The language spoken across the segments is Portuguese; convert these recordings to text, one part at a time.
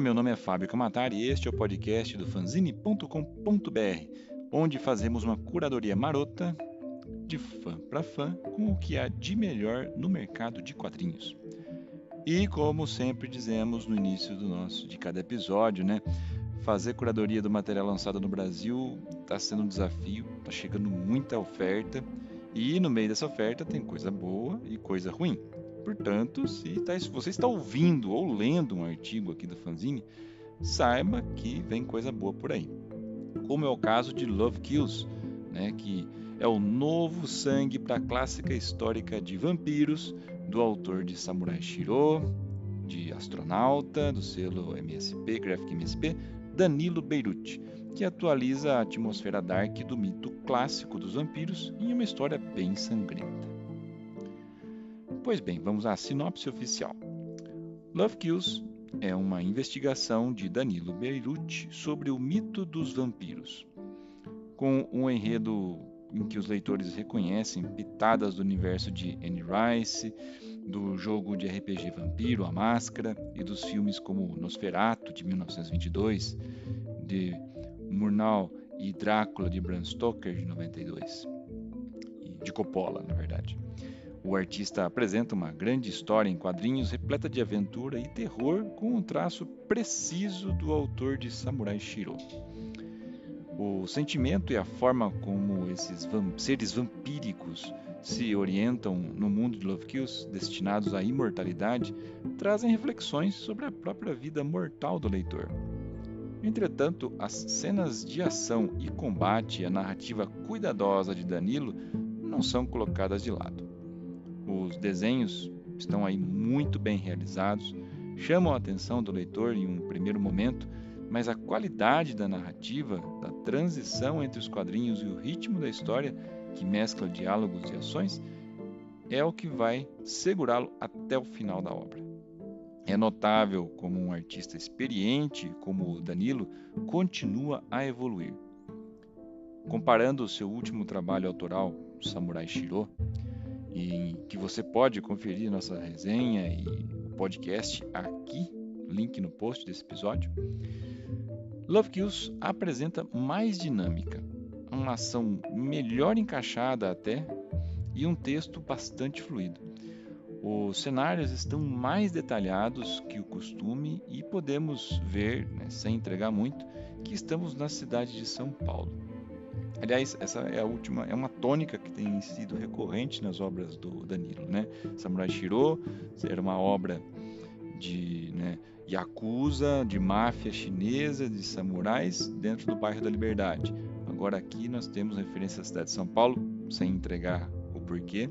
Meu nome é Fábio Camatari e este é o podcast do fanzine.com.br, onde fazemos uma curadoria marota de fã para fã com o que há de melhor no mercado de quadrinhos. E como sempre dizemos no início do nosso de cada episódio, né? Fazer curadoria do material lançado no Brasil está sendo um desafio, está chegando muita oferta e no meio dessa oferta tem coisa boa e coisa ruim. Portanto, se, tá, você está ouvindo ou lendo um artigo aqui do fanzine, saiba que vem coisa boa por aí. Como é o caso de Love Kills, né, que é o novo sangue para a clássica histórica de vampiros do autor de Samurai Shiro, de Astronauta, do selo MSP, Graphic MSP, Danilo Beirut, que atualiza a atmosfera dark do mito clássico dos vampiros em uma história bem sangrenta. Pois bem, vamos à sinopse oficial. Love Kills é uma investigação de Danilo Beirut sobre o mito dos vampiros, com um enredo em que os leitores reconhecem pitadas do universo de Anne Rice, do jogo de RPG Vampiro, A Máscara, e dos filmes como Nosferatu, de 1922, de Murnau e Drácula, de Bram Stoker, de 92, de Coppola, na verdade. O artista apresenta uma grande história em quadrinhos repleta de aventura e terror com um traço preciso do autor de Samurai Shiro. O sentimento e a forma como esses seres vampíricos se orientam no mundo de Love Kills, destinados à imortalidade, trazem reflexões sobre a própria vida mortal do leitor. Entretanto, as cenas de ação e combate e a narrativa cuidadosa de Danilo não são colocadas de lado. Os desenhos estão aí muito bem realizados, chamam a atenção do leitor em um primeiro momento, mas a qualidade da narrativa, da transição entre os quadrinhos e o ritmo da história, que mescla diálogos e ações, é o que vai segurá-lo até o final da obra. É notável como um artista experiente como o Danilo continua a evoluir. Comparando o seu último trabalho autoral, Samurai Shiro, e que você pode conferir nossa resenha e podcast aqui, link no post desse episódio, Love Kills apresenta mais dinâmica, uma ação melhor encaixada até e um texto bastante fluido. Os cenários estão mais detalhados que o costume e podemos ver, né, sem entregar muito, que estamos na cidade de São Paulo. Aliás, essa é a última, é uma tônica que tem sido recorrente nas obras do Danilo, né? Samurai Shiro era uma obra de né, yakuza, de máfia chinesa, de samurais dentro do bairro da Liberdade. Agora aqui nós temos referência à cidade de São Paulo, sem entregar o porquê,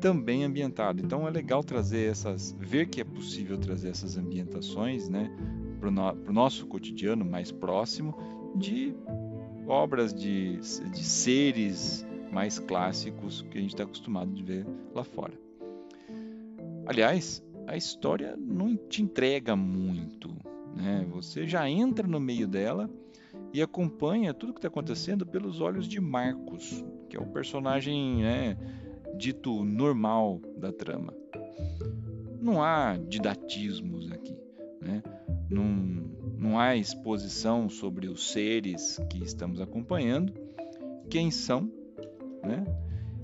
também ambientado. Então é legal trazer essas, ver que é possível trazer essas ambientações, né, para o no, nosso cotidiano mais próximo de obras de, de seres mais clássicos que a gente está acostumado de ver lá fora. Aliás, a história não te entrega muito. Né? Você já entra no meio dela e acompanha tudo que está acontecendo pelos olhos de Marcos, que é o personagem né, dito normal da trama. Não há didatismos aqui. Né? Não, não há exposição sobre os seres que estamos acompanhando, quem são, né?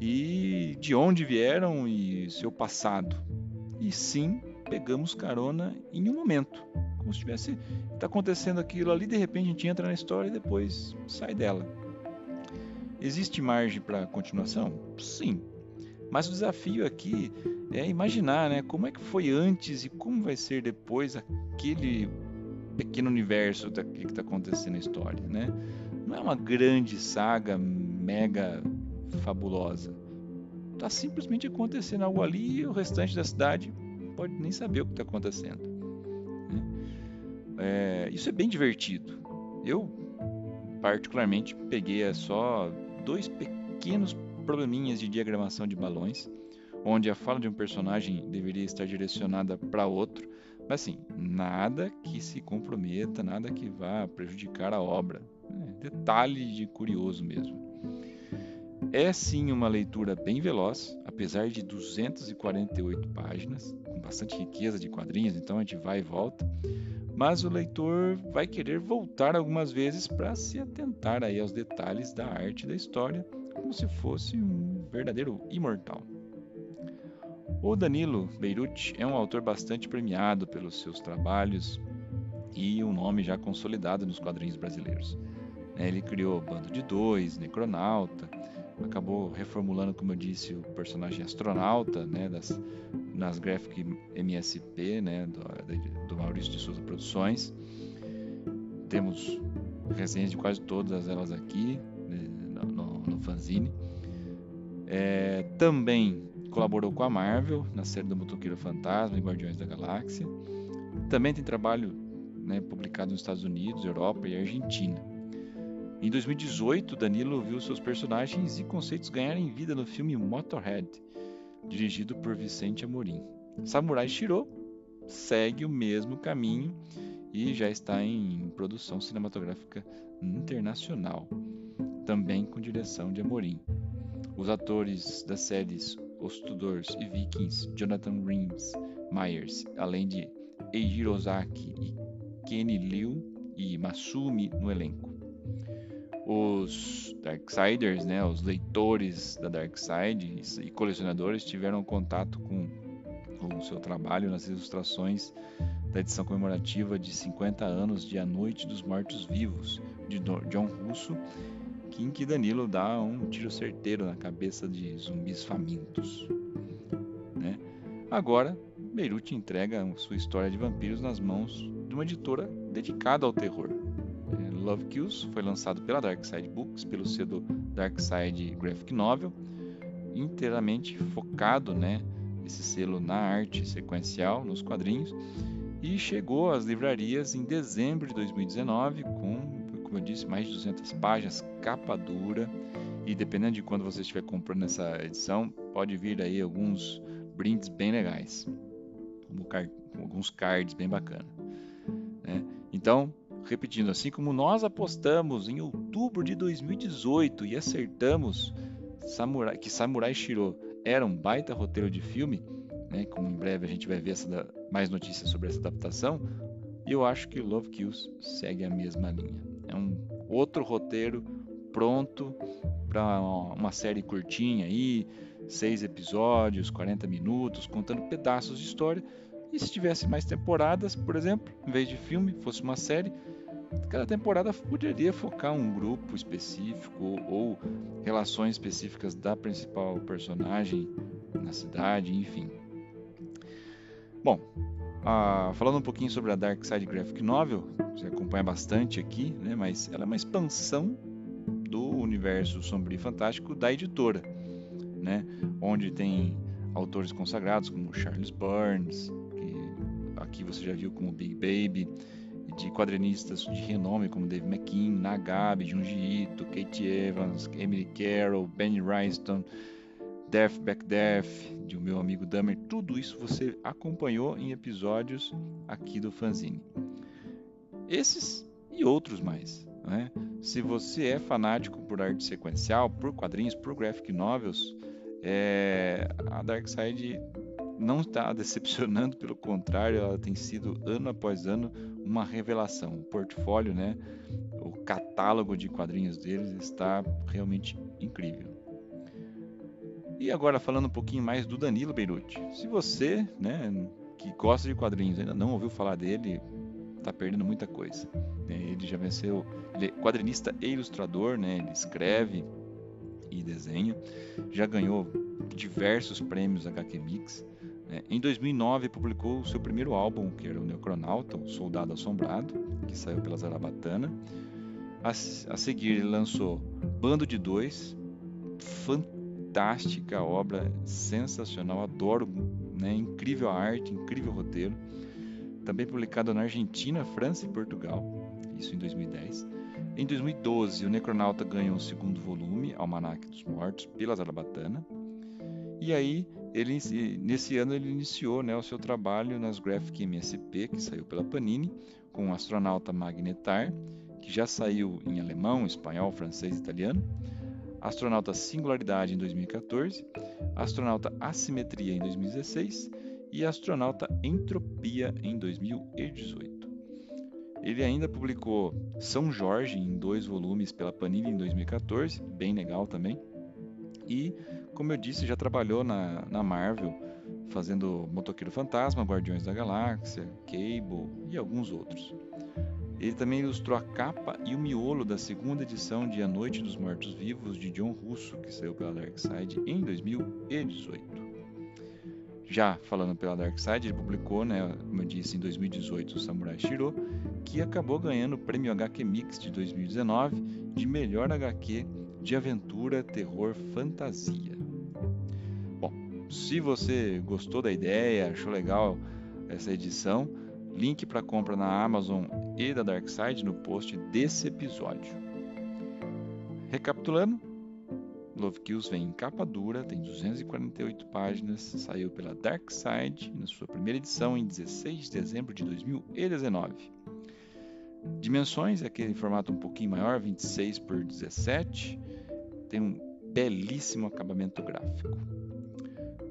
e de onde vieram e seu passado e sim pegamos carona em um momento, como se tivesse está acontecendo aquilo ali, de repente a gente entra na história e depois sai dela. Existe margem para continuação? Sim. Mas o desafio aqui é imaginar, né, como é que foi antes e como vai ser depois aquele pequeno universo que está acontecendo na história, né? Não é uma grande saga mega fabulosa Está simplesmente acontecendo algo ali e o restante da cidade pode nem saber o que está acontecendo. Né? É, isso é bem divertido. Eu, particularmente, peguei só dois pequenos probleminhas de diagramação de balões, onde a fala de um personagem deveria estar direcionada para outro, mas assim, nada que se comprometa, nada que vá prejudicar a obra. É, detalhe de curioso mesmo. É sim uma leitura bem veloz, apesar de 248 páginas, com bastante riqueza de quadrinhos, então a gente vai e volta. Mas o leitor vai querer voltar algumas vezes para se atentar aí aos detalhes da arte e da história, como se fosse um verdadeiro imortal. O Danilo Beirut é um autor bastante premiado pelos seus trabalhos e um nome já consolidado nos quadrinhos brasileiros. Né, ele criou Bando de Dois, Necronauta, acabou reformulando, como eu disse, o personagem astronauta né, das, nas Graphic MSP né, do, do Maurício de Souza Produções. Temos resenhas de quase todas elas aqui né, no, no, fanzine. É, também colaborou com a Marvel na série do Motoqueiro Fantasma e Guardiões da Galáxia. Também tem trabalho né, publicado nos Estados Unidos, Europa e Argentina. Em 2018, Danilo viu seus personagens e conceitos ganharem vida no filme Motorhead, dirigido por Vicente Amorim. Samurai Shiro segue o mesmo caminho e já está em produção cinematográfica internacional, também com direção de Amorim. Os atores das séries Os Tudors e Vikings, Jonathan Rhys Myers, além de Eiji Ozaki e Kenny Liu e Masumi no elenco. Os Darksiders, né, os leitores da Darkside e colecionadores tiveram contato com o seu trabalho nas ilustrações da edição comemorativa de 50 anos de A Noite dos Mortos Vivos, de John Russo, em que Danilo dá um tiro certeiro na cabeça de zumbis famintos. Né? Agora, Beirute entrega sua história de vampiros nas mãos de uma editora dedicada ao terror, Love Kills foi lançado pela Darkside Books, pelo selo Darkside Graphic Novel, inteiramente focado, né, esse selo na arte sequencial, nos quadrinhos, e chegou às livrarias em dezembro de 2019 com, como eu disse, mais de 200 páginas, capa dura, e dependendo de quando você estiver comprando essa edição, pode vir aí alguns brindes bem legais, alguns cards bem bacanas. Né? Então, Repetindo, assim como nós apostamos em outubro de 2018 e acertamos Samurai, que Samurai Shiro era um baita roteiro de filme, né, como em breve a gente vai ver essa, mais notícias sobre essa adaptação, eu acho que Love Kills segue a mesma linha. É um outro roteiro pronto para uma série curtinha aí, seis episódios, 40 minutos, contando pedaços de história e se tivesse mais temporadas, por exemplo, em vez de filme, fosse uma série, cada temporada poderia focar um grupo específico ou relações específicas da principal personagem na cidade, enfim. Bom, ah, falando um pouquinho sobre a Dark Side Graphic Novel, você acompanha bastante aqui, né, mas ela é uma expansão do universo sombrio e fantástico da editora, né, onde tem autores consagrados como Charles Burns, aqui você já viu como Big Baby, de quadrinistas de renome como Dave McKean, Nagabe, Junji Ito, Kate Evans, Emily Carroll, Benny Ryston, Death Back Death, de meu amigo Dummer, tudo isso você acompanhou em episódios aqui do Fanzine. Esses e outros mais. Né? Se você é fanático por arte sequencial, por quadrinhos, por graphic novels, é, a Dark Side não está decepcionando, pelo contrário, ela tem sido ano após ano uma revelação. O portfólio, né, o catálogo de quadrinhos deles está realmente incrível. E agora falando um pouquinho mais do Danilo Beirute. Se você, né, que gosta de quadrinhos, ainda não ouviu falar dele, está perdendo muita coisa. Ele já venceu, ele é quadrinista e ilustrador, né, ele escreve e desenha, já ganhou diversos prêmios HQ Mix. É, em 2009 publicou seu primeiro álbum, que era o Necronauta, o Soldado Assombrado, que saiu pela Zarabatana. A, a seguir ele lançou Bando de Dois, fantástica obra, sensacional, adoro, né? incrível a arte, incrível roteiro. Também publicado na Argentina, França e Portugal, isso em 2010. Em 2012, o Necronauta ganhou o segundo volume, Almanac dos Mortos, pela Zarabatana. E aí ele, nesse ano ele iniciou né, o seu trabalho nas Graphic MSP, que saiu pela Panini, com o astronauta Magnetar, que já saiu em alemão, espanhol, francês e italiano. Astronauta Singularidade em 2014, Astronauta Assimetria em 2016 e Astronauta Entropia em 2018. Ele ainda publicou São Jorge em dois volumes pela Panini em 2014, bem legal também. E, como eu disse, já trabalhou na, na Marvel, fazendo Motoqueiro Fantasma, Guardiões da Galáxia, Cable e alguns outros. Ele também ilustrou a capa e o miolo da segunda edição de A Noite dos Mortos Vivos de John Russo, que saiu pela Dark Side em 2018. Já falando pela Dark Side, ele publicou, né, como eu disse, em 2018 o Samurai Shiro, que acabou ganhando o prêmio HQ Mix de 2019 de melhor HQ de aventura, terror, fantasia. Bom, se você gostou da ideia, achou legal essa edição, Link para compra na Amazon e da Darkside no post desse episódio. Recapitulando, Love Kills vem em capa dura, tem 248 páginas, saiu pela Darkside na sua primeira edição em 16 de dezembro de 2019. Dimensões é aquele formato um pouquinho maior, 26 por 17, tem um belíssimo acabamento gráfico.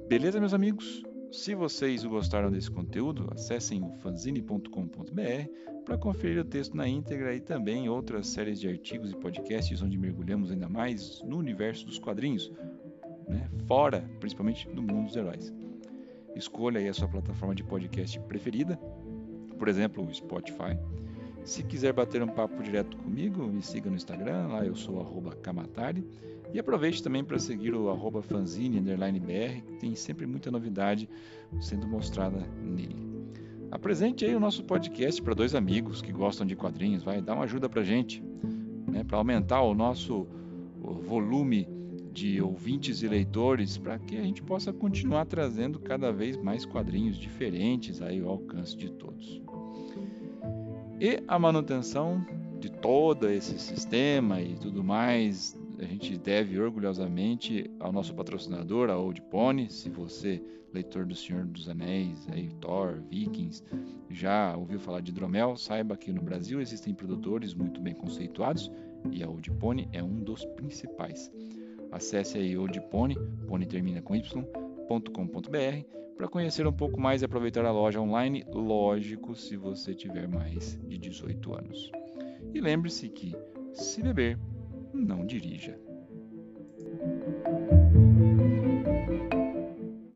Beleza, meus amigos? Se vocês gostaram desse conteúdo, acessem o fanzine.com.br para conferir o texto na íntegra e também outras séries de artigos e podcasts onde mergulhamos ainda mais no universo dos quadrinhos, né? fora principalmente do mundo dos heróis. Escolha aí a sua plataforma de podcast preferida, por exemplo, o Spotify. Se quiser bater um papo direto comigo, me siga no Instagram, lá eu sou Kamatari. E aproveite também para seguir o arroba fanzine_br, que tem sempre muita novidade sendo mostrada nele. Apresente aí o nosso podcast para dois amigos que gostam de quadrinhos, vai dar uma ajuda para gente, né, para aumentar o nosso volume de ouvintes e leitores, para que a gente possa continuar trazendo cada vez mais quadrinhos diferentes aí ao alcance de todos. E a manutenção de todo esse sistema e tudo mais a gente deve orgulhosamente ao nosso patrocinador, a Old Pony. Se você, leitor do Senhor dos Anéis, aí, Thor, Vikings, já ouviu falar de hidromel, saiba que no Brasil existem produtores muito bem conceituados e a Old Pony é um dos principais. Acesse aí Old Pony, Pony termina com y.com.br para conhecer um pouco mais e aproveitar a loja online, lógico, se você tiver mais de 18 anos. E lembre-se que, se beber, não dirija.